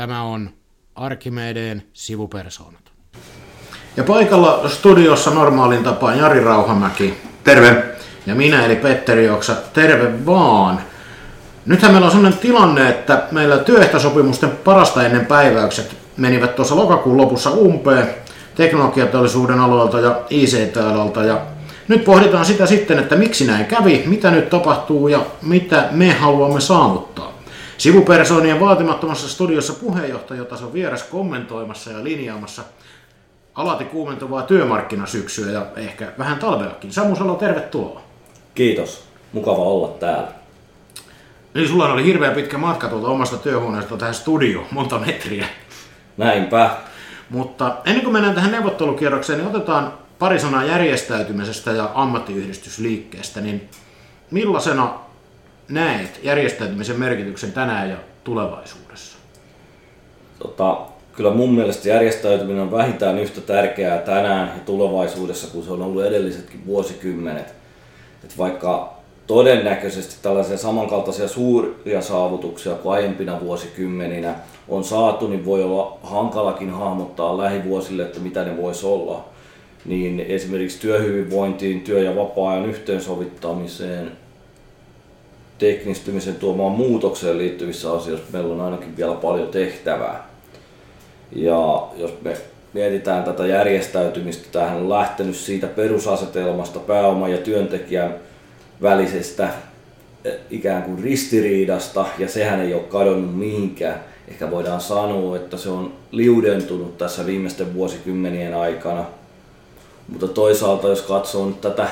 Tämä on Arkimedeen sivupersoonat. Ja paikalla studiossa normaalin tapaan Jari Rauhamäki. Terve. Ja minä eli Petteri Oksa. Terve vaan. Nythän meillä on sellainen tilanne, että meillä työehtosopimusten parasta ennen päiväykset menivät tuossa lokakuun lopussa umpeen teknologiateollisuuden alueelta ja ICT-alalta. Ja nyt pohditaan sitä sitten, että miksi näin kävi, mitä nyt tapahtuu ja mitä me haluamme saavuttaa. Sivupersoonien vaatimattomassa studiossa puheenjohtajatason vieras kommentoimassa ja linjaamassa alati kuumentuvaa työmarkkinasyksyä ja ehkä vähän talveakin. Samu Salo, tervetuloa. Kiitos. Mukava olla täällä. Niin sulla oli hirveän pitkä matka tuolta omasta työhuoneesta tähän studioon, monta metriä. Näinpä. Mutta ennen kuin mennään tähän neuvottelukierrokseen, niin otetaan pari sanaa järjestäytymisestä ja ammattiyhdistysliikkeestä. Niin millaisena näet järjestäytymisen merkityksen tänään ja tulevaisuudessa? Tota, kyllä mun mielestä järjestäytyminen on vähintään yhtä tärkeää tänään ja tulevaisuudessa kuin se on ollut edellisetkin vuosikymmenet. Et vaikka todennäköisesti tällaisia samankaltaisia suuria saavutuksia kuin aiempina vuosikymmeninä on saatu, niin voi olla hankalakin hahmottaa lähivuosille, että mitä ne voisi olla. Niin esimerkiksi työhyvinvointiin, työ- ja vapaa-ajan yhteensovittamiseen, teknistymisen tuomaan muutokseen liittyvissä asioissa meillä on ainakin vielä paljon tehtävää. Ja jos me mietitään tätä järjestäytymistä, tähän on lähtenyt siitä perusasetelmasta pääoma- ja työntekijän välisestä eh, ikään kuin ristiriidasta, ja sehän ei ole kadonnut mihinkään. Ehkä voidaan sanoa, että se on liudentunut tässä viimeisten vuosikymmenien aikana. Mutta toisaalta, jos katsoo nyt tätä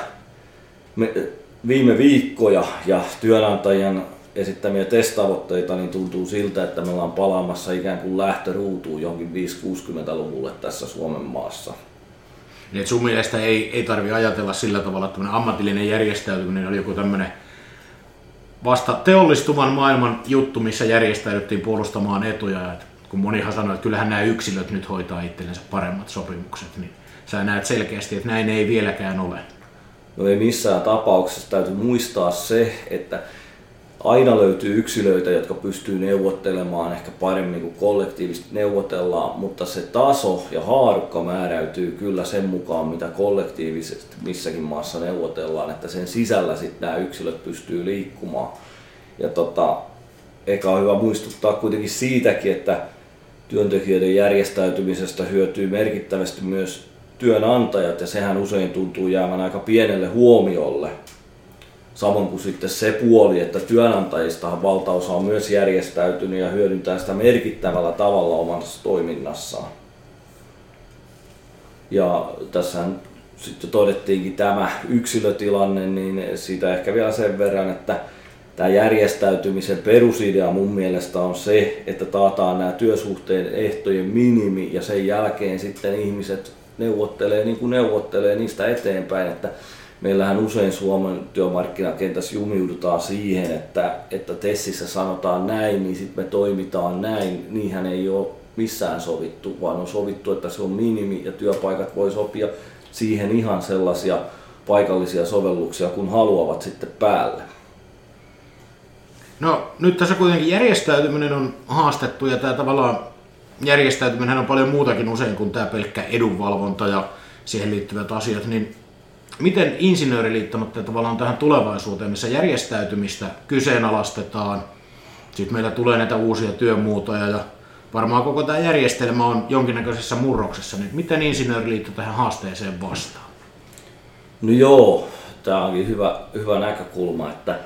viime viikkoja ja työnantajien esittämiä testavoitteita, niin tuntuu siltä, että me ollaan palaamassa ikään kuin lähtöruutuun johonkin 5-60-luvulle tässä Suomen maassa. Niin sun mielestä ei, ei tarvi ajatella sillä tavalla, että ammatillinen järjestäytyminen oli joku tämmöinen vasta teollistuvan maailman juttu, missä järjestäydyttiin puolustamaan etuja. Et kun monihan sanoi, että kyllähän nämä yksilöt nyt hoitaa itsellensä paremmat sopimukset, niin sä näet selkeästi, että näin ei vieläkään ole. No ei missään tapauksessa. Täytyy muistaa se, että aina löytyy yksilöitä, jotka pystyy neuvottelemaan ehkä paremmin kuin kollektiivisesti neuvotellaan, mutta se taso ja haarukka määräytyy kyllä sen mukaan, mitä kollektiivisesti missäkin maassa neuvotellaan, että sen sisällä sitten nämä yksilöt pystyy liikkumaan. Ja tota, eikä on hyvä muistuttaa kuitenkin siitäkin, että työntekijöiden järjestäytymisestä hyötyy merkittävästi myös työnantajat ja sehän usein tuntuu jäävän aika pienelle huomiolle Samoin kuin sitten se puoli, että työnantajistahan valtaosa on myös järjestäytynyt ja hyödyntää sitä merkittävällä tavalla omassa toiminnassaan. Ja tässä sitten todettiinkin tämä yksilötilanne, niin siitä ehkä vielä sen verran, että tämä järjestäytymisen perusidea mun mielestä on se, että taataan nämä työsuhteen ehtojen minimi ja sen jälkeen sitten ihmiset neuvottelee niin kuin neuvottelee niistä eteenpäin, että meillähän usein Suomen työmarkkinakentässä jumiudutaan siihen, että, että Tessissä sanotaan näin, niin sitten me toimitaan näin. Niinhän ei ole missään sovittu, vaan on sovittu, että se on minimi ja työpaikat voi sopia siihen ihan sellaisia paikallisia sovelluksia, kun haluavat sitten päälle. No nyt tässä kuitenkin järjestäytyminen on haastettu ja tämä tavallaan järjestäytyminen on paljon muutakin usein kuin tämä pelkkä edunvalvonta ja siihen liittyvät asiat, niin miten insinööriliitto tavallaan tähän tulevaisuuteen, missä järjestäytymistä kyseenalaistetaan, sitten meillä tulee näitä uusia työmuotoja ja varmaan koko tämä järjestelmä on jonkinnäköisessä murroksessa, niin miten insinööriliitto tähän haasteeseen vastaa? No joo, tämä onkin hyvä, hyvä näkökulma, että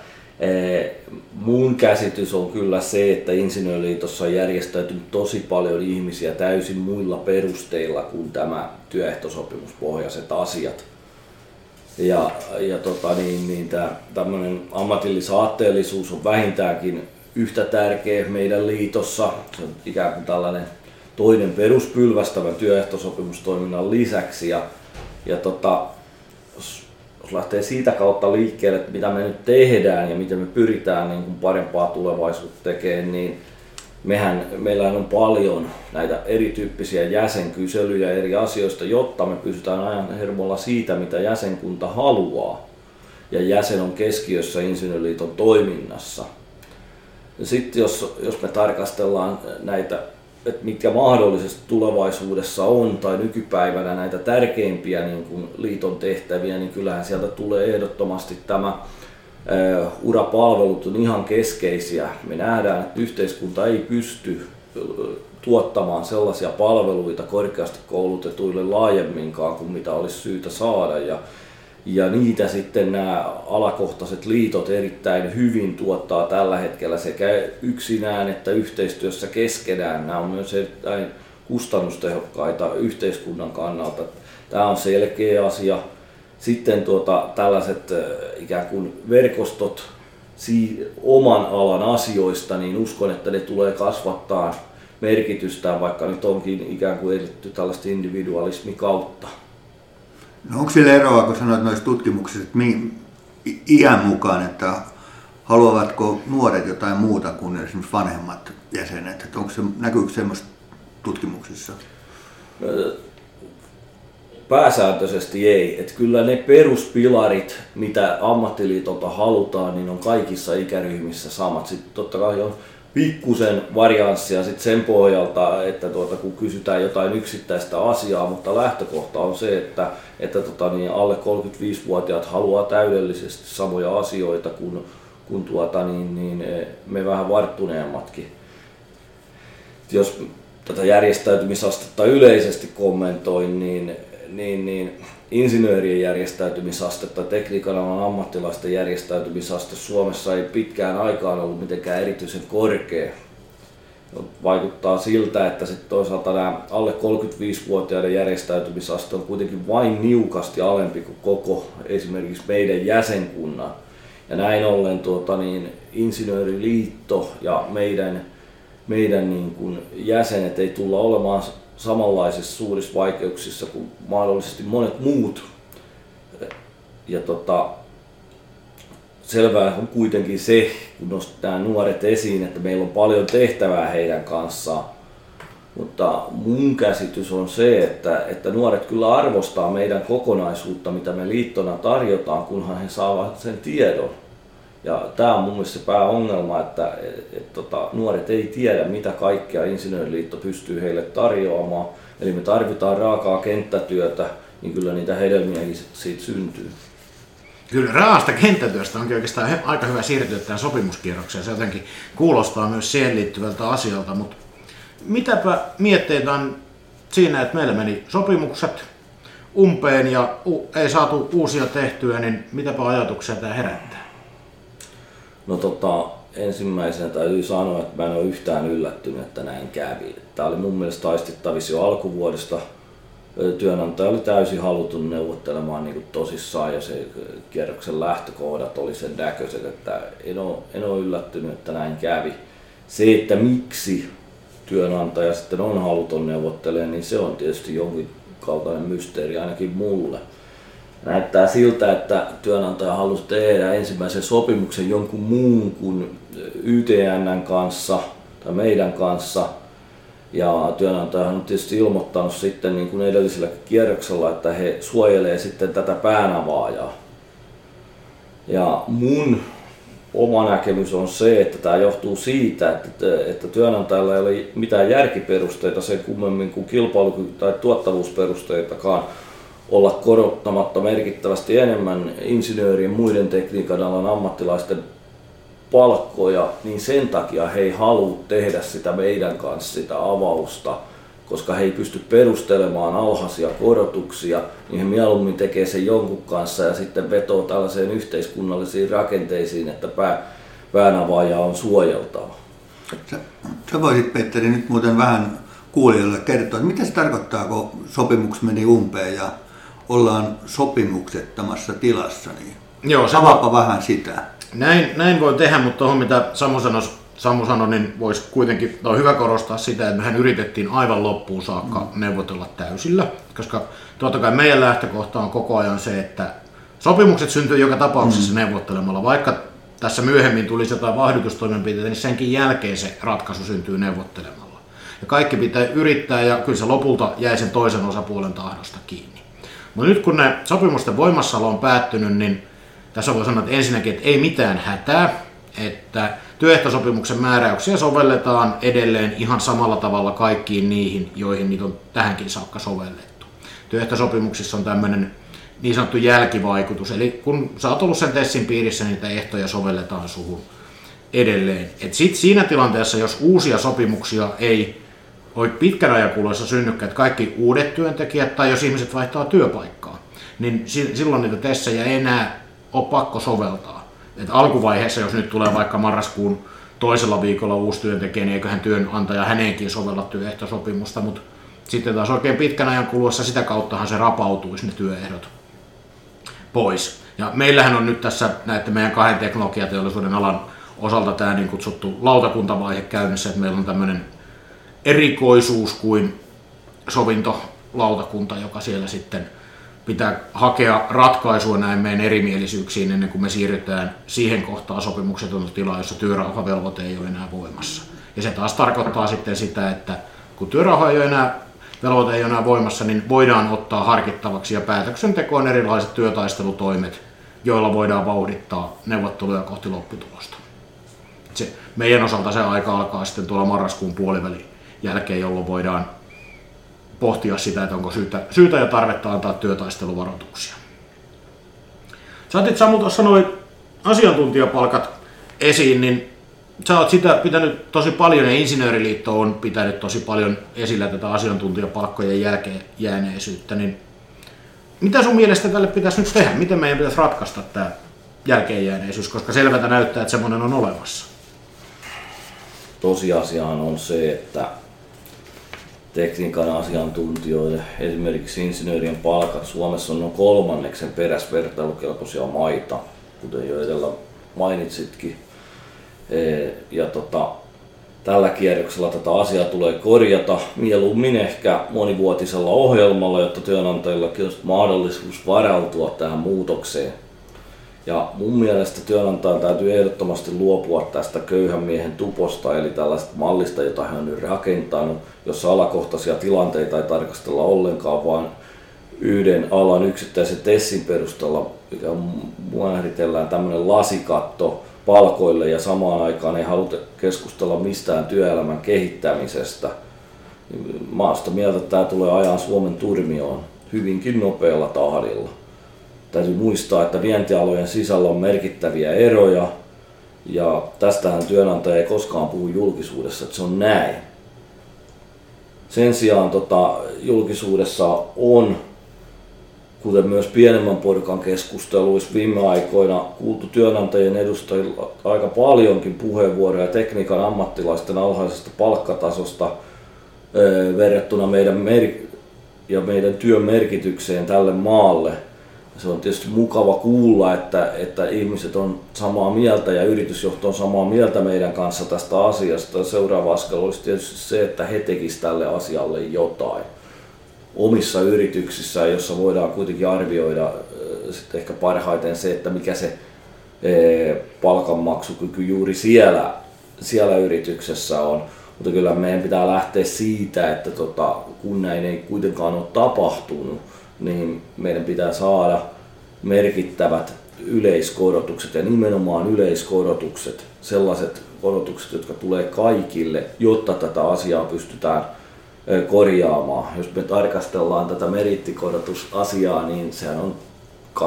mun käsitys on kyllä se, että Insinööriliitossa on järjestäytynyt tosi paljon ihmisiä täysin muilla perusteilla kuin tämä työehtosopimuspohjaiset asiat. Ja, ja tota, niin, niin tämmöinen ammatillisaatteellisuus on vähintäänkin yhtä tärkeä meidän liitossa. Se on ikään kuin tällainen toinen peruspylvästävä työehtosopimustoiminnan lisäksi. Ja, ja tota, lähtee siitä kautta liikkeelle, että mitä me nyt tehdään ja miten me pyritään niin kuin parempaa tulevaisuutta tekemään, niin mehän, meillä on paljon näitä erityyppisiä jäsenkyselyjä eri asioista, jotta me pystytään ajan hermolla siitä, mitä jäsenkunta haluaa. Ja jäsen on keskiössä Insinööriliiton toiminnassa. Ja sitten jos, jos me tarkastellaan näitä että mitkä mahdollisesti tulevaisuudessa on tai nykypäivänä näitä tärkeimpiä niin kuin liiton tehtäviä, niin kyllähän sieltä tulee ehdottomasti tämä urapalvelut on ihan keskeisiä. Me nähdään, että yhteiskunta ei pysty tuottamaan sellaisia palveluita korkeasti koulutetuille laajemminkaan kuin mitä olisi syytä saada. Ja, ja niitä sitten nämä alakohtaiset liitot erittäin hyvin tuottaa tällä hetkellä sekä yksinään että yhteistyössä keskenään. Nämä on myös erittäin kustannustehokkaita yhteiskunnan kannalta. Tämä on selkeä asia. Sitten tuota, tällaiset ikään kuin verkostot oman alan asioista, niin uskon, että ne tulee kasvattaa merkitystään, vaikka nyt onkin ikään kuin edetty tällaista individualismi kautta. No onko sillä eroa, kun sanoit noissa tutkimuksissa, että iän mukaan, että haluavatko nuoret jotain muuta kuin esimerkiksi vanhemmat jäsenet? Että onko se, näkyykö semmoista tutkimuksissa? Pääsääntöisesti ei. Että kyllä ne peruspilarit, mitä ammattiliitolta halutaan, niin on kaikissa ikäryhmissä samat. Sitten totta kai on pikkusen varianssia sit sen pohjalta, että tuota, kun kysytään jotain yksittäistä asiaa, mutta lähtökohta on se, että, että tota, niin alle 35-vuotiaat haluaa täydellisesti samoja asioita kuin, kuin tuota, niin, niin me vähän varttuneemmatkin. Jos tätä järjestäytymisastetta yleisesti kommentoin, niin, niin, niin insinöörien järjestäytymisastetta, tekniikan alan ammattilaisten järjestäytymisaste Suomessa ei pitkään aikaan ollut mitenkään erityisen korkea. Vaikuttaa siltä, että sitten toisaalta nämä alle 35-vuotiaiden järjestäytymisaste on kuitenkin vain niukasti alempi kuin koko esimerkiksi meidän jäsenkunnan. Ja näin ollen tuota, niin, Insinööriliitto ja meidän, meidän niin kuin jäsenet ei tulla olemaan samanlaisissa suurissa vaikeuksissa kuin mahdollisesti monet muut. Ja tota, selvää on kuitenkin se, kun nostetaan nuoret esiin, että meillä on paljon tehtävää heidän kanssaan. Mutta mun käsitys on se, että, että nuoret kyllä arvostaa meidän kokonaisuutta, mitä me liittona tarjotaan, kunhan he saavat sen tiedon. Ja tämä on mun mielestä se pääongelma, että et, et, tota, nuoret ei tiedä, mitä kaikkea Insinööriliitto pystyy heille tarjoamaan. Eli me tarvitaan raakaa kenttätyötä, niin kyllä niitä hedelmiäkin siitä syntyy. Kyllä raasta kenttätyöstä onkin oikeastaan aika hyvä siirtyä tähän sopimuskierrokseen. Se jotenkin kuulostaa myös siihen liittyvältä asialta, mutta mitäpä mietteitä on siinä, että meillä meni sopimukset umpeen ja ei saatu uusia tehtyä, niin mitäpä ajatuksia tämä herättää? No tota, ensimmäisenä täytyy sanoa, että mä en ole yhtään yllättynyt, että näin kävi. Tämä oli mun mielestä taistettavissa jo alkuvuodesta. Työnantaja oli täysin halutun neuvottelemaan niin tosissaan ja se kierroksen lähtökohdat oli sen näköiset, että en ole, en ole yllättynyt, että näin kävi. Se, että miksi työnantaja sitten on haluton neuvottelemaan, niin se on tietysti jonkin kaltainen mysteeri ainakin mulle näyttää siltä, että työnantaja halusi tehdä ensimmäisen sopimuksen jonkun muun kuin YTNn kanssa tai meidän kanssa. Ja työnantaja on tietysti ilmoittanut sitten niin kuin edellisellä kierroksella, että he suojelee sitten tätä päänavaajaa. Ja mun oma näkemys on se, että tämä johtuu siitä, että, että työnantajalla ei ole mitään järkiperusteita sen kummemmin kuin kilpailukyky- tai tuottavuusperusteitakaan olla korottamatta merkittävästi enemmän insinöörien muiden tekniikan alan ammattilaisten palkkoja, niin sen takia he ei halua tehdä sitä meidän kanssa sitä avausta, koska he ei pysty perustelemaan alhaisia korotuksia, niin he mieluummin tekee sen jonkun kanssa ja sitten vetoo tällaiseen yhteiskunnallisiin rakenteisiin, että pää, päänavaaja on suojeltava. Sä, sä voisit Petteri nyt muuten vähän kuulijoille kertoa, että mitä se tarkoittaa, kun sopimus meni umpeen ja ollaan sopimuksettomassa tilassa, niin Joo, se avaapa vähän sitä. Näin, näin voi tehdä, mutta tuohon mitä Samu sanoi, Samu sanoi, niin voisi kuitenkin, on hyvä korostaa sitä, että mehän yritettiin aivan loppuun saakka mm. neuvotella täysillä, koska totta kai meidän lähtökohta on koko ajan se, että sopimukset syntyy joka tapauksessa mm. neuvottelemalla, vaikka tässä myöhemmin tulisi jotain vahdytustoimenpiteitä, niin senkin jälkeen se ratkaisu syntyy neuvottelemalla. Ja kaikki pitää yrittää ja kyllä se lopulta jäi sen toisen osapuolen tahdosta kiinni. Mutta nyt kun ne sopimusten voimassaolo on päättynyt, niin tässä voi sanoa, että ensinnäkin, että ei mitään hätää, että työehtosopimuksen määräyksiä sovelletaan edelleen ihan samalla tavalla kaikkiin niihin, joihin niitä on tähänkin saakka sovellettu. Työehtosopimuksissa on tämmöinen niin sanottu jälkivaikutus, eli kun sä oot ollut sen tessin piirissä, niitä ehtoja sovelletaan suhun edelleen. Et sit siinä tilanteessa, jos uusia sopimuksia ei pitkän ajan kuluessa synnykkä, että kaikki uudet työntekijät tai jos ihmiset vaihtaa työpaikkaa, niin silloin niitä tessejä ei enää ole pakko soveltaa. Et alkuvaiheessa, jos nyt tulee vaikka marraskuun toisella viikolla uusi työntekijä, niin eiköhän työnantaja häneenkin sovella työehtosopimusta, mutta sitten taas oikein pitkän ajan kuluessa sitä kauttahan se rapautuisi ne työehdot pois. Ja meillähän on nyt tässä näiden meidän kahden teknologiateollisuuden alan osalta tämä niin kutsuttu lautakuntavaihe käynnissä, että meillä on tämmöinen erikoisuus kuin sovintolautakunta, joka siellä sitten pitää hakea ratkaisua näin meidän erimielisyyksiin ennen kuin me siirrytään siihen kohtaan sopimuksetonta tilaa, jossa työrauhavelvoite ei ole enää voimassa. Ja se taas tarkoittaa sitten sitä, että kun työrauha ei ole enää, velvoite ei ole enää voimassa, niin voidaan ottaa harkittavaksi ja päätöksentekoon erilaiset työtaistelutoimet, joilla voidaan vauhdittaa neuvotteluja kohti lopputulosta. Se, meidän osalta se aika alkaa sitten tuolla marraskuun puolivälin jälkeen, jolloin voidaan pohtia sitä, että onko syytä, syytä ja tarvetta antaa työtaisteluvaroituksia. Sä otit Samu tuossa noin asiantuntijapalkat esiin, niin sä oot sitä pitänyt tosi paljon ja Insinööriliitto on pitänyt tosi paljon esillä tätä asiantuntijapalkkojen jälkeen jääneisyyttä, niin mitä sun mielestä tälle pitäisi nyt tehdä? Miten meidän pitäisi ratkaista tämä jälkeenjääneisyys, koska selvältä näyttää, että semmoinen on olemassa? Tosiasiahan on se, että tekniikan asiantuntijoille, esimerkiksi insinöörien palkat Suomessa on noin kolmanneksen peräs vertailukelpoisia maita, kuten jo edellä mainitsitkin. E, ja tota, tällä kierroksella tätä asiaa tulee korjata mieluummin ehkä monivuotisella ohjelmalla, jotta työnantajillakin olisi mahdollisuus varautua tähän muutokseen. Ja mun mielestä työnantajan täytyy ehdottomasti luopua tästä köyhän miehen tuposta, eli tällaista mallista, jota hän on nyt rakentanut, jossa alakohtaisia tilanteita ei tarkastella ollenkaan, vaan yhden alan yksittäisen tessin perusteella määritellään tämmöinen lasikatto palkoille ja samaan aikaan ei haluta keskustella mistään työelämän kehittämisestä. Maasta mieltä, että tämä tulee ajan Suomen turmioon hyvinkin nopealla tahdilla. Täytyy muistaa, että vientialojen sisällä on merkittäviä eroja ja tästähän työnantaja ei koskaan puhu julkisuudessa, että se on näin. Sen sijaan tota, julkisuudessa on, kuten myös pienemmän porukan keskusteluissa viime aikoina, kuultu työnantajien edustajilla aika paljonkin puheenvuoroja tekniikan ammattilaisten alhaisesta palkkatasosta verrattuna meidän mer- ja meidän työn merkitykseen tälle maalle – se on tietysti mukava kuulla, että, että ihmiset on samaa mieltä ja yritysjohto on samaa mieltä meidän kanssa tästä asiasta. Seuraava askel olisi tietysti se, että he tekisivät tälle asialle jotain omissa yrityksissään, jossa voidaan kuitenkin arvioida äh, sitten ehkä parhaiten se, että mikä se äh, palkanmaksukyky juuri siellä, siellä yrityksessä on. Mutta kyllä meidän pitää lähteä siitä, että tota, kun näin ei kuitenkaan ole tapahtunut, niin meidän pitää saada merkittävät yleiskorotukset ja nimenomaan yleiskorotukset, sellaiset korotukset, jotka tulee kaikille, jotta tätä asiaa pystytään korjaamaan. Jos me tarkastellaan tätä merittikorotusasiaa, niin sehän on 20-21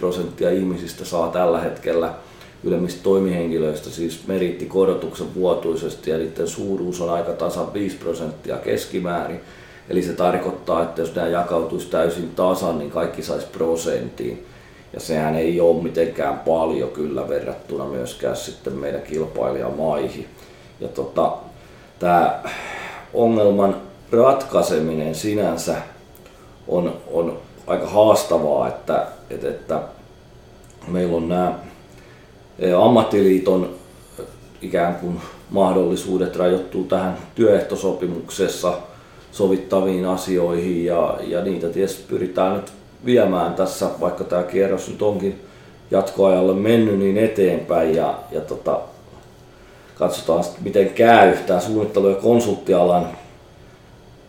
prosenttia ihmisistä saa tällä hetkellä ylemmistä toimihenkilöistä siis merittikorotuksen vuotuisesti ja niiden suuruus on aika tasan 5 prosenttia keskimäärin. Eli se tarkoittaa, että jos nämä jakautuisi täysin tasan, niin kaikki saisi prosenttiin. Ja sehän ei ole mitenkään paljon kyllä verrattuna myöskään sitten meidän kilpailijamaihin. Ja tota, tämä ongelman ratkaiseminen sinänsä on, on aika haastavaa, että, että, että meillä on nämä e, ammattiliiton ikään kuin mahdollisuudet rajoittuu tähän työehtosopimuksessa – sovittaviin asioihin ja, ja niitä tietysti pyritään nyt viemään tässä, vaikka tämä kierros nyt onkin jatkoajalle mennyt niin eteenpäin ja, ja tota, katsotaan sitten miten käy. Tämä suunnittelu- ja konsulttialan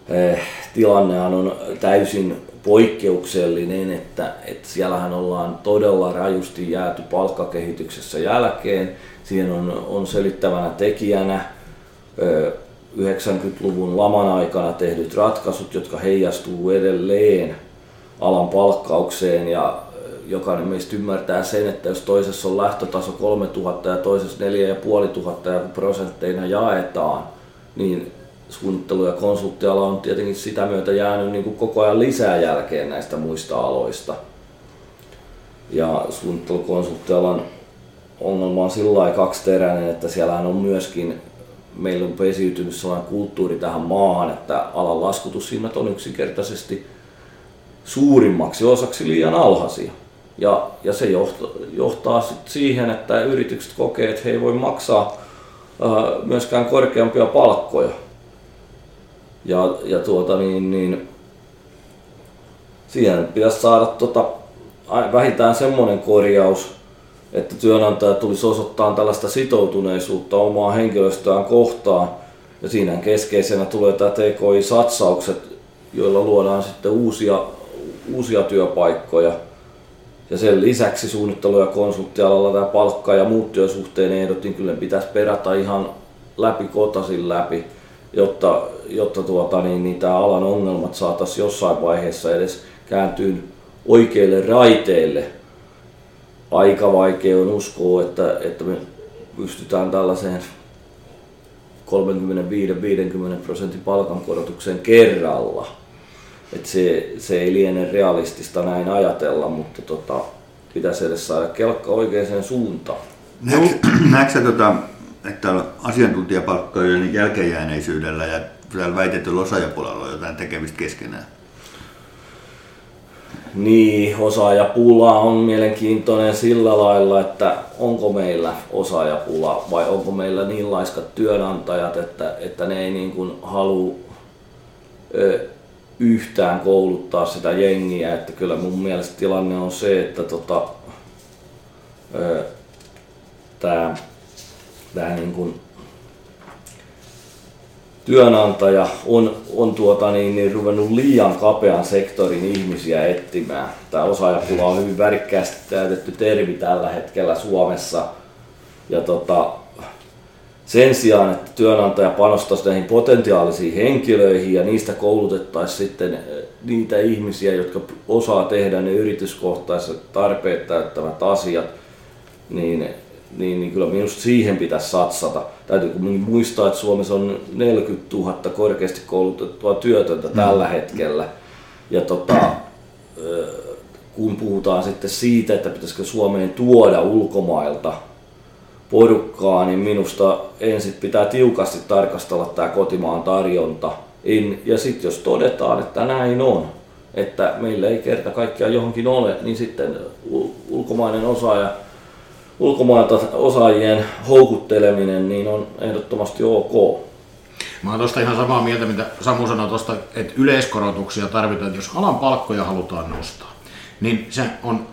eh, tilannehan on täysin poikkeuksellinen, että, että siellähän ollaan todella rajusti jääty palkkakehityksessä jälkeen. Siihen on, on selittävänä tekijänä 90-luvun laman aikana tehdyt ratkaisut, jotka heijastuu edelleen alan palkkaukseen ja jokainen meistä ymmärtää sen, että jos toisessa on lähtötaso 3000 ja toisessa 4500 ja prosentteina jaetaan, niin suunnittelu- ja konsulttiala on tietenkin sitä myötä jäänyt niin kuin koko ajan lisää jälkeen näistä muista aloista. Ja suunnittelukonsulttialan ongelma on sillä lailla kaksiteräinen, että siellä on myöskin meillä on pesiytynyt sellainen kulttuuri tähän maahan, että alan laskutushinnat on yksinkertaisesti suurimmaksi osaksi liian alhaisia. Ja, ja se johtaa, johtaa sit siihen, että yritykset kokee, että he ei voi maksaa ää, myöskään korkeampia palkkoja. Ja, ja tuota niin, niin siihen pitäisi saada tota, vähintään semmoinen korjaus, että työnantaja tulisi osoittaa tällaista sitoutuneisuutta omaa henkilöstöään kohtaan. Ja siinä keskeisenä tulee tämä TKI-satsaukset, joilla luodaan sitten uusia, uusia työpaikkoja. Ja sen lisäksi suunnittelu- ja konsulttialalla tämä palkka- ja muut työsuhteen ehdot, niin kyllä pitäisi perätä ihan läpi kotasin läpi, jotta, jotta tuota, niin, niin tämä alan ongelmat saataisiin jossain vaiheessa edes kääntyä oikeille raiteille – aika vaikea on uskoa, että, että me pystytään tällaiseen 35-50 prosentin palkankorotukseen kerralla. Et se, se ei liene realistista näin ajatella, mutta tota, pitäisi edes saada kelkka oikeaan suuntaan. Näetkö tota, että asiantuntijapalkkojen jälkeenjääneisyydellä ja väitetyllä osaajapulalla on jotain tekemistä keskenään? Niin, osaajapula on mielenkiintoinen sillä lailla, että onko meillä osaajapula vai onko meillä niin laiskat työnantajat, että, että ne ei niin kuin halua ö, yhtään kouluttaa sitä jengiä. Että kyllä mun mielestä tilanne on se, että tota, tämä tää niin kuin työnantaja on, on tuota niin, niin ruvennut liian kapean sektorin ihmisiä etsimään. Tämä osaajapula on hyvin värikkäästi täytetty termi tällä hetkellä Suomessa. Ja tota, sen sijaan, että työnantaja panostaisi näihin potentiaalisiin henkilöihin ja niistä koulutettaisiin sitten eh, niitä ihmisiä, jotka osaa tehdä ne yrityskohtaiset tarpeet täyttävät asiat, niin niin, niin kyllä minusta siihen pitäisi satsata. Täytyy muistaa, että Suomessa on 40 000 korkeasti koulutettua työtöntä mm. tällä hetkellä. Ja tota, kun puhutaan sitten siitä, että pitäisikö Suomeen tuoda ulkomailta porukkaa, niin minusta ensin pitää tiukasti tarkastella tämä kotimaan tarjonta. Ja sitten jos todetaan, että näin on, että meillä ei kerta kaikkiaan johonkin ole, niin sitten ulkomainen osaaja ulkomailta osaajien houkutteleminen niin on ehdottomasti ok. Mä oon tuosta ihan samaa mieltä, mitä Samu sanoi tuosta, että yleiskorotuksia tarvitaan, että jos alan palkkoja halutaan nostaa, niin se on,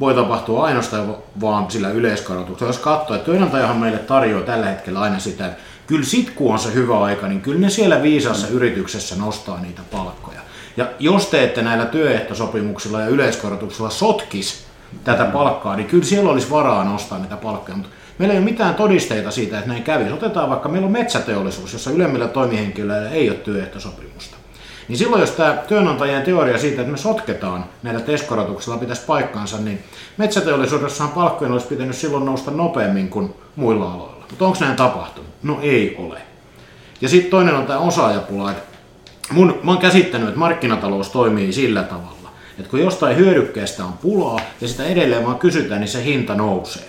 voi tapahtua ainoastaan vaan sillä yleiskorotuksella. Jos katsoo, että työnantajahan meille tarjoaa tällä hetkellä aina sitä, että kyllä sit kun on se hyvä aika, niin kyllä ne siellä viisassa mm. yrityksessä nostaa niitä palkkoja. Ja jos te ette näillä työehtosopimuksilla ja yleiskorotuksilla sotkis tätä palkkaa, niin kyllä siellä olisi varaa nostaa niitä palkkoja, mutta meillä ei ole mitään todisteita siitä, että näin kävisi. Otetaan vaikka, meillä on metsäteollisuus, jossa ylemmillä toimihenkilöillä ei ole työehtosopimusta. Niin silloin, jos tämä työnantajien teoria siitä, että me sotketaan näillä testkorotuksilla pitäisi paikkaansa, niin metsäteollisuudessahan palkkojen olisi pitänyt silloin nousta nopeammin kuin muilla aloilla. Mutta onko näin tapahtunut? No ei ole. Ja sitten toinen on tämä osaajapula. Mun, mä oon käsittänyt, että markkinatalous toimii sillä tavalla, että kun jostain hyödykkeestä on pulaa ja sitä edelleen vaan kysytään, niin se hinta nousee.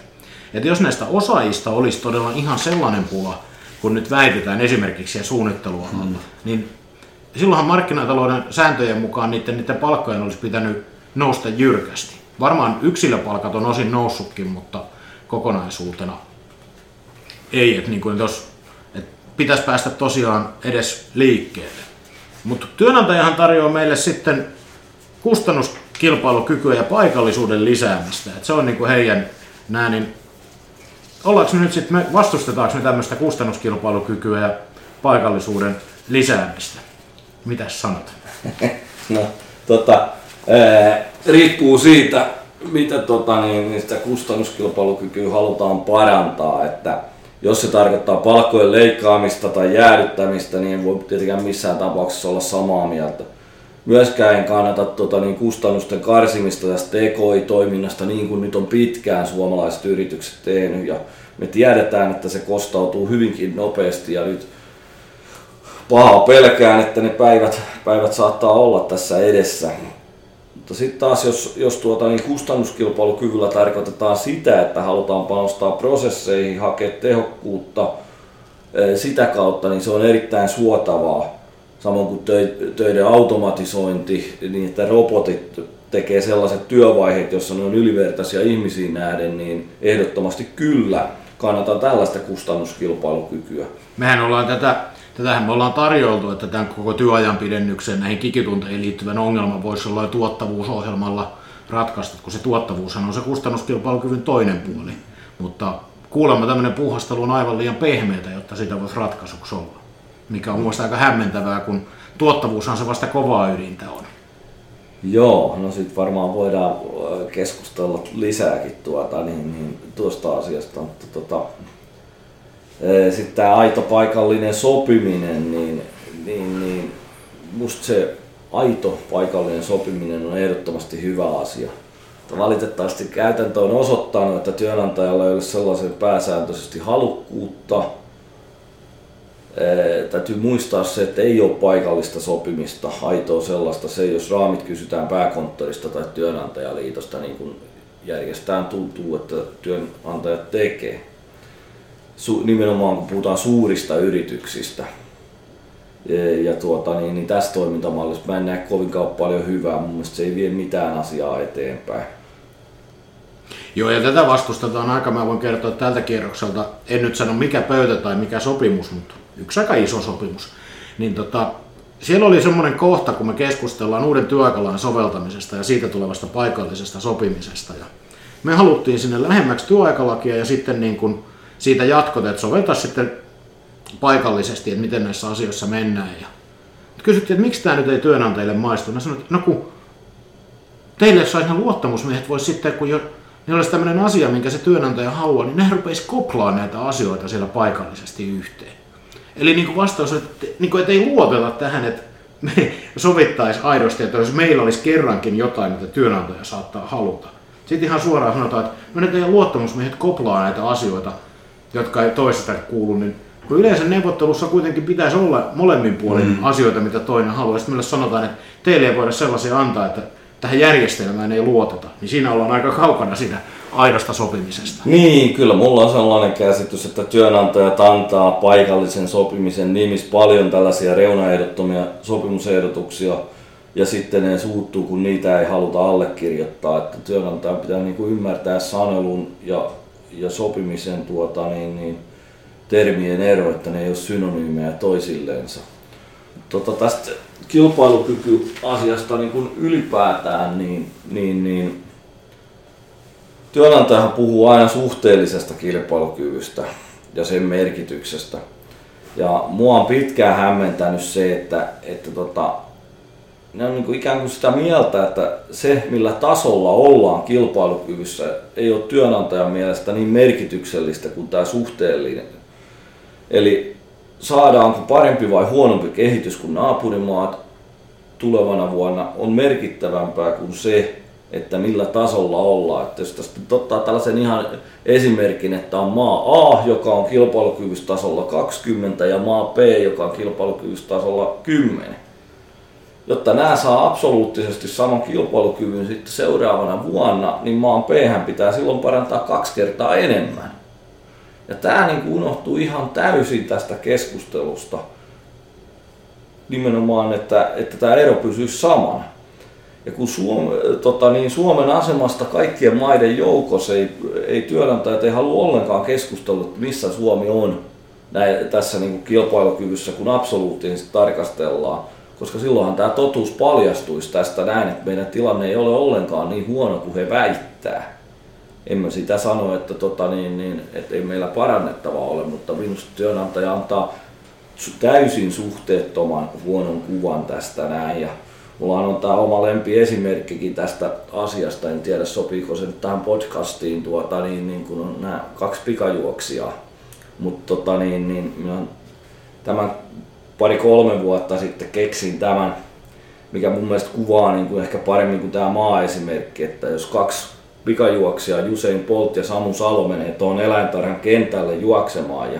Että jos näistä osaajista olisi todella ihan sellainen pula, kun nyt väitetään esimerkiksi siellä suunnittelualalla, hmm. niin silloinhan markkinatalouden sääntöjen mukaan niiden, niiden palkkojen olisi pitänyt nousta jyrkästi. Varmaan yksilöpalkat on osin noussutkin, mutta kokonaisuutena ei. Että niin kuin jos, että pitäisi päästä tosiaan edes liikkeelle. Mutta työnantajahan tarjoaa meille sitten kustannuskilpailukykyä ja paikallisuuden lisäämistä. Et se on niinku heidän nää, niin ollaanko me nyt sitten, me vastustetaanko me tämmöistä kustannuskilpailukykyä ja paikallisuuden lisäämistä? Mitäs sanot? no, tota, Ää, riippuu siitä, mitä tota, niin, sitä kustannuskilpailukykyä halutaan parantaa. Että jos se tarkoittaa palkkojen leikkaamista tai jäädyttämistä, niin voi tietenkään missään tapauksessa olla samaa mieltä. Myöskään en kannata tota, niin kustannusten karsimista tästä TKI-toiminnasta niin kuin nyt on pitkään suomalaiset yritykset tehnyt. Ja me tiedetään, että se kostautuu hyvinkin nopeasti ja nyt pahaa pelkään, että ne päivät, päivät saattaa olla tässä edessä. Mutta sitten taas, jos, jos tuota, niin kustannuskilpailukyvyllä tarkoitetaan sitä, että halutaan panostaa prosesseihin, hakea tehokkuutta sitä kautta, niin se on erittäin suotavaa. Samoin kuin töiden automatisointi, niin että robotit tekee sellaiset työvaiheet, jossa ne on ylivertaisia ihmisiin nähden, niin ehdottomasti kyllä kannattaa tällaista kustannuskilpailukykyä. Mehän ollaan tätä Tätähän me ollaan tarjoltu, että tämän koko työajan pidennyksen näihin kikitunteihin liittyvän ongelman voisi olla tuottavuusohjelmalla ratkaista, kun se tuottavuushan on se kustannuskilpailukyvyn toinen puoli. Mutta kuulemma tämmöinen puuhastelu on aivan liian pehmeitä, jotta sitä voisi ratkaisuksi olla. Mikä on mielestäni aika hämmentävää, kun tuottavuushan se vasta kovaa ydintä on. Joo, no sitten varmaan voidaan keskustella lisääkin tuota, niin, niin, tuosta asiasta, mutta tota, sitten tämä aito paikallinen sopiminen, niin, niin, niin musta se aito paikallinen sopiminen on ehdottomasti hyvä asia. Valitettavasti käytäntö on osoittanut, että työnantajalla ei ole sellaisen pääsääntöisesti halukkuutta. Täytyy muistaa se, että ei ole paikallista sopimista, aitoa sellaista. Se, jos raamit kysytään pääkonttorista tai työnantajaliitosta, niin kuin järjestään tuntuu, että työnantajat tekee su, nimenomaan kun puhutaan suurista yrityksistä. Ja, ja tuota, niin, niin tässä toimintamallissa mä en näe kovinkaan paljon hyvää. Mun mielestä se ei vie mitään asiaa eteenpäin. Joo, ja tätä vastustetaan aika, mä voin kertoa tältä kierrokselta, en nyt sano mikä pöytä tai mikä sopimus, mutta yksi aika iso sopimus. Niin tota, siellä oli semmoinen kohta, kun me keskustellaan uuden työaikalain soveltamisesta ja siitä tulevasta paikallisesta sopimisesta. Ja me haluttiin sinne lähemmäksi työaikalakia ja sitten niin kuin siitä jatkot, että soveltaa sitten paikallisesti, että miten näissä asioissa mennään. Ja kysyttiin, että miksi tämä nyt ei työnantajille maistu. Mä sanoin, että no kun teille saisi ne luottamusmiehet voisi sitten, kun jo niin olisi tämmöinen asia, minkä se työnantaja haluaa, niin ne rupeisi koplaa näitä asioita siellä paikallisesti yhteen. Eli niin kuin vastaus, että, niin kuin, että ei luoteta tähän, että me sovittaisi aidosti, että jos meillä olisi kerrankin jotain, mitä työnantaja saattaa haluta. Sitten ihan suoraan sanotaan, että no ne teidän luottamusmiehet koplaa näitä asioita jotka ei toisesta kuulu, niin kun yleensä neuvottelussa kuitenkin pitäisi olla molemmin puolin mm. asioita, mitä toinen haluaa. Sitten meille sanotaan, että teille ei voida sellaisia antaa, että tähän järjestelmään ei luoteta. Niin siinä ollaan aika kaukana sitä aidosta sopimisesta. Niin, kyllä mulla on sellainen käsitys, että työnantajat antaa paikallisen sopimisen nimissä paljon tällaisia reunaehdottomia sopimusehdotuksia, ja sitten ne suuttuu, kun niitä ei haluta allekirjoittaa. Että työnantajan pitää niin kuin ymmärtää sanelun ja ja sopimisen tuota, niin, niin, termien ero, että ne ei ole synonyymejä toisilleensa. Tota, tästä kilpailukykyasiasta niin kuin ylipäätään, niin, niin, niin työnantajahan puhuu aina suhteellisesta kilpailukyvystä ja sen merkityksestä. Ja mua on pitkään hämmentänyt se, että, että tota, ne on niin kuin ikään kuin sitä mieltä, että se millä tasolla ollaan kilpailukyvyssä ei ole työnantajan mielestä niin merkityksellistä kuin tämä suhteellinen. Eli saadaanko parempi vai huonompi kehitys kuin naapurimaat tulevana vuonna on merkittävämpää kuin se, että millä tasolla ollaan. Että jos tästä ottaa tällaisen ihan esimerkin, että on maa A, joka on kilpailukyvystasolla 20 ja maa B, joka on kilpailukyvystasolla 10 jotta nämä saa absoluuttisesti saman kilpailukyvyn sitten seuraavana vuonna, niin maan p pitää silloin parantaa kaksi kertaa enemmän. Ja tämä niin kuin unohtuu ihan täysin tästä keskustelusta. Nimenomaan, että, että tämä ero pysyy samana. Ja kun Suome, tota niin, Suomen asemasta kaikkien maiden joukossa ei, ei työnantajat ei halua ollenkaan keskustella, että missä Suomi on näin, tässä niin kuin kilpailukyvyssä, kun absoluuttisesti tarkastellaan koska silloinhan tämä totuus paljastuisi tästä näin, että meidän tilanne ei ole ollenkaan niin huono kuin he väittää. En mä sitä sano, että, tota, niin, niin, että ei meillä parannettavaa ole, mutta minusta työnantaja antaa täysin suhteettoman huonon kuvan tästä näin. Ja mulla on tämä oma lempiesimerkkikin tästä asiasta, en tiedä sopiiko se nyt tähän podcastiin, tuota, niin, niin kun on nämä kaksi pikajuoksijaa. Mutta tota, niin, niin, tämän pari-kolme vuotta sitten keksin tämän, mikä mun mielestä kuvaa niin kuin ehkä paremmin kuin tämä maa-esimerkki, että jos kaksi pikajuoksijaa, Jusein Polt ja Samu Salo menee tuon eläintarhan kentälle juoksemaan ja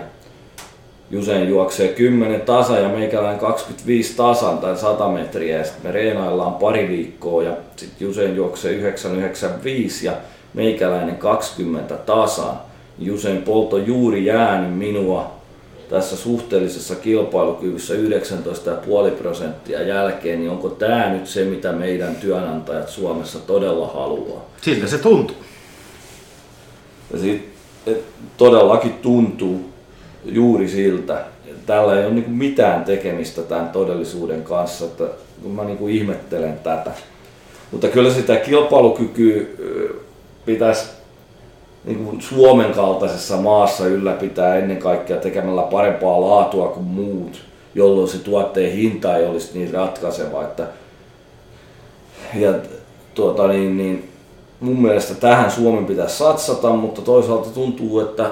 Jusein juoksee 10 tasa ja meikäläinen 25 tasan tai 100 metriä ja sitten me reenaillaan pari viikkoa ja sitten Jusein juoksee 995 ja meikäläinen 20 tasan. Jusein Polt on juuri jäänyt minua tässä suhteellisessa kilpailukyvyssä 19,5 prosenttia jälkeen, niin onko tämä nyt se, mitä meidän työnantajat Suomessa todella haluaa? Siltä se tuntuu. Ja sit, et todellakin tuntuu juuri siltä. Tällä ei ole niin mitään tekemistä tämän todellisuuden kanssa, että mä niin ihmettelen tätä. Mutta kyllä sitä kilpailukykyä pitäisi niin kuin Suomen kaltaisessa maassa ylläpitää ennen kaikkea tekemällä parempaa laatua kuin muut, jolloin se tuotteen hinta ei olisi niin ratkaiseva. Että, ja tuota, niin, niin, mun mielestä tähän Suomen pitäisi satsata, mutta toisaalta tuntuu, että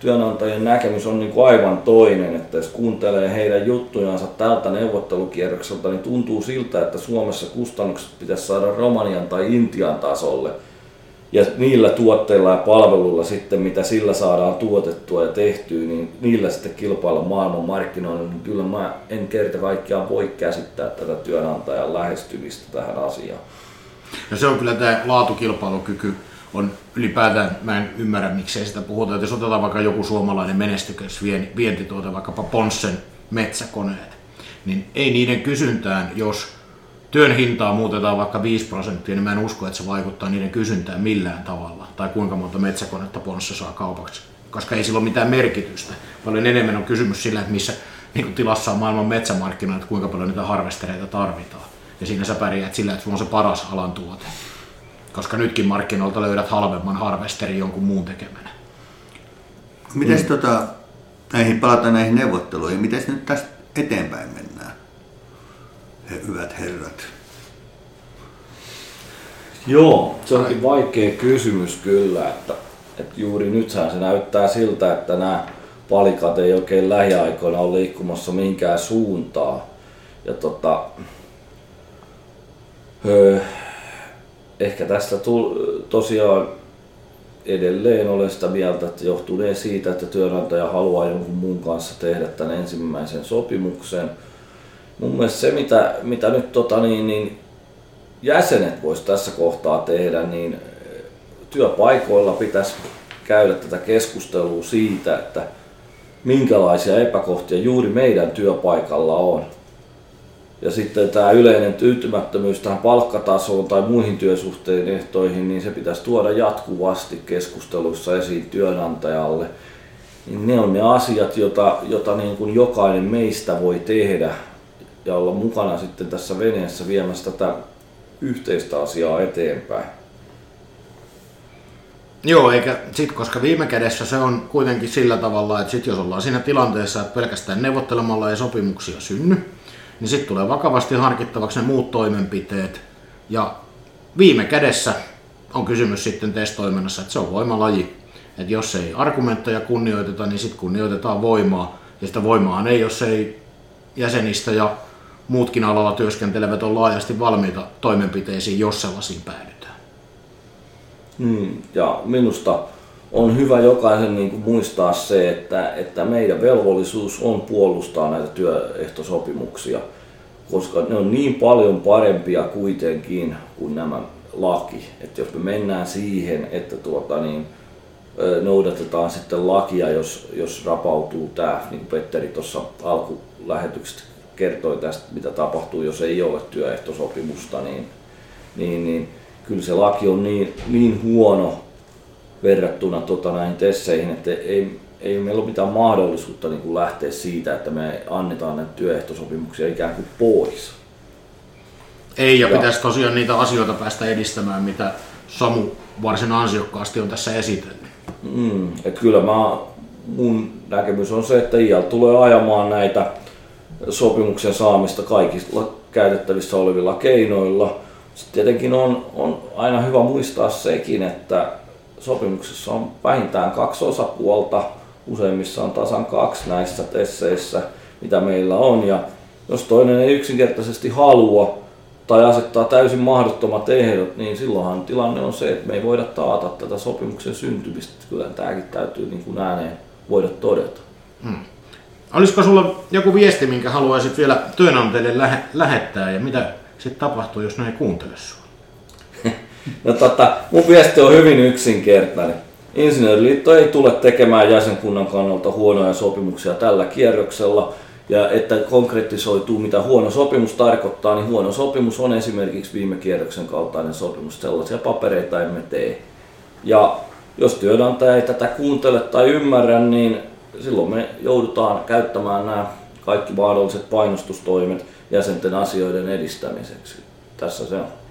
työnantajien näkemys on niin kuin aivan toinen, että jos kuuntelee heidän juttujansa tältä neuvottelukierrokselta, niin tuntuu siltä, että Suomessa kustannukset pitäisi saada Romanian tai Intian tasolle – ja niillä tuotteilla ja palveluilla sitten, mitä sillä saadaan tuotettua ja tehtyä, niin niillä sitten kilpailla maailman markkinoilla, niin kyllä mä en kerta kaikkiaan voi käsittää tätä työnantajan lähestymistä tähän asiaan. No se on kyllä tämä laatukilpailukyky on ylipäätään, mä en ymmärrä miksei sitä puhuta, että jos otetaan vaikka joku suomalainen menestykäs vientituote, vaikkapa Ponssen metsäkoneet, niin ei niiden kysyntään, jos työn hintaa muutetaan vaikka 5 prosenttia, niin mä en usko, että se vaikuttaa niiden kysyntään millään tavalla. Tai kuinka monta metsäkonetta Ponssa saa kaupaksi. Koska ei sillä ole mitään merkitystä. Paljon enemmän on kysymys sillä, että missä niin tilassa on maailman metsämarkkinoita, että kuinka paljon niitä harvestereita tarvitaan. Ja siinä sä pärjäät sillä, että sulla on se paras alan tuote. Koska nytkin markkinoilta löydät halvemman harvesterin jonkun muun tekemänä. Miten mm. tota, näihin, palataan näihin neuvotteluihin, miten nyt tästä eteenpäin mennään? he hyvät herrat? Joo, se onkin vaikea kysymys kyllä, että, että juuri nythän se näyttää siltä, että nämä palikat ei oikein lähiaikoina ole liikkumassa minkään suuntaa. Ja tota, öö, ehkä tästä tul, tosiaan edelleen olen sitä mieltä, että johtunee siitä, että työnantaja haluaa jonkun muun kanssa tehdä tämän ensimmäisen sopimuksen – mun mielestä se, mitä, mitä nyt tota, niin, niin jäsenet vois tässä kohtaa tehdä, niin eh, työpaikoilla pitäisi käydä tätä keskustelua siitä, että minkälaisia epäkohtia juuri meidän työpaikalla on. Ja sitten tämä yleinen tyytymättömyys tähän palkkatasoon tai muihin työsuhteen ehtoihin, niin se pitäisi tuoda jatkuvasti keskusteluissa esiin työnantajalle. Niin ne on ne asiat, joita, jota niin kuin jokainen meistä voi tehdä ja olla mukana sitten tässä veneessä viemässä tätä yhteistä asiaa eteenpäin. Joo, eikä sit, koska viime kädessä se on kuitenkin sillä tavalla, että sit jos ollaan siinä tilanteessa, että pelkästään neuvottelemalla ei sopimuksia synny, niin sitten tulee vakavasti harkittavaksi ne muut toimenpiteet. Ja viime kädessä on kysymys sitten testoiminnassa, että se on voimalaji. Että jos ei argumentteja kunnioiteta, niin sitten kunnioitetaan voimaa. Ja sitä voimaa ei, jos ei jäsenistä ja muutkin alalla työskentelevät on laajasti valmiita toimenpiteisiin, jos sellaisiin päädytään. Hmm, ja minusta on hyvä jokaisen niin kuin muistaa se, että, että meidän velvollisuus on puolustaa näitä työehtosopimuksia, koska ne on niin paljon parempia kuitenkin kuin nämä laki. Että jos me mennään siihen, että tuota, niin, noudatetaan sitten lakia, jos, jos rapautuu tämä, niin kuin Petteri tuossa alkulähetyksestä kertoi tästä, mitä tapahtuu, jos ei ole työehtosopimusta, niin, niin, niin kyllä se laki on niin, niin huono verrattuna tota, näihin tesseihin, että ei, ei meillä ole mitään mahdollisuutta niin kuin lähteä siitä, että me annetaan näitä työehtosopimuksia ikään kuin pois. Ei, ja, ja pitäisi tosiaan niitä asioita päästä edistämään, mitä Samu varsin ansiokkaasti on tässä esitellyt. Mm, et kyllä mä, mun näkemys on se, että IAL tulee ajamaan näitä sopimuksen saamista kaikilla käytettävissä olevilla keinoilla. Sitten tietenkin on, on aina hyvä muistaa sekin, että sopimuksessa on vähintään kaksi osapuolta, useimmissa on tasan kaksi näissä tesseissä, mitä meillä on. Ja jos toinen ei yksinkertaisesti halua tai asettaa täysin mahdottomat ehdot, niin silloinhan tilanne on se, että me ei voida taata tätä sopimuksen syntymistä. Kyllä tämäkin täytyy niin kuin ääneen voida todeta. Hmm. Olisiko sulla joku viesti, minkä haluaisit vielä työnantajille lähe- lähettää ja mitä sitten tapahtuu, jos ne ei kuuntele sua? No tota, mun viesti on hyvin yksinkertainen. Insinööriliitto ei tule tekemään jäsenkunnan kannalta huonoja sopimuksia tällä kierroksella. Ja että konkretisoituu, mitä huono sopimus tarkoittaa, niin huono sopimus on esimerkiksi viime kierroksen kaltainen sopimus. Sellaisia papereita emme tee. Ja jos työnantaja ei tätä kuuntele tai ymmärrä, niin silloin me joudutaan käyttämään nämä kaikki mahdolliset painostustoimet jäsenten asioiden edistämiseksi. Tässä se on.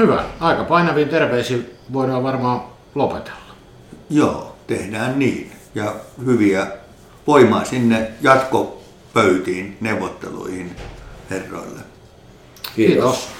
Hyvä. Aika painaviin terveisiin voidaan varmaan lopetella. Joo, tehdään niin. Ja hyviä voimaa sinne jatkopöytiin, neuvotteluihin herroille. Kiitos. Kiitos.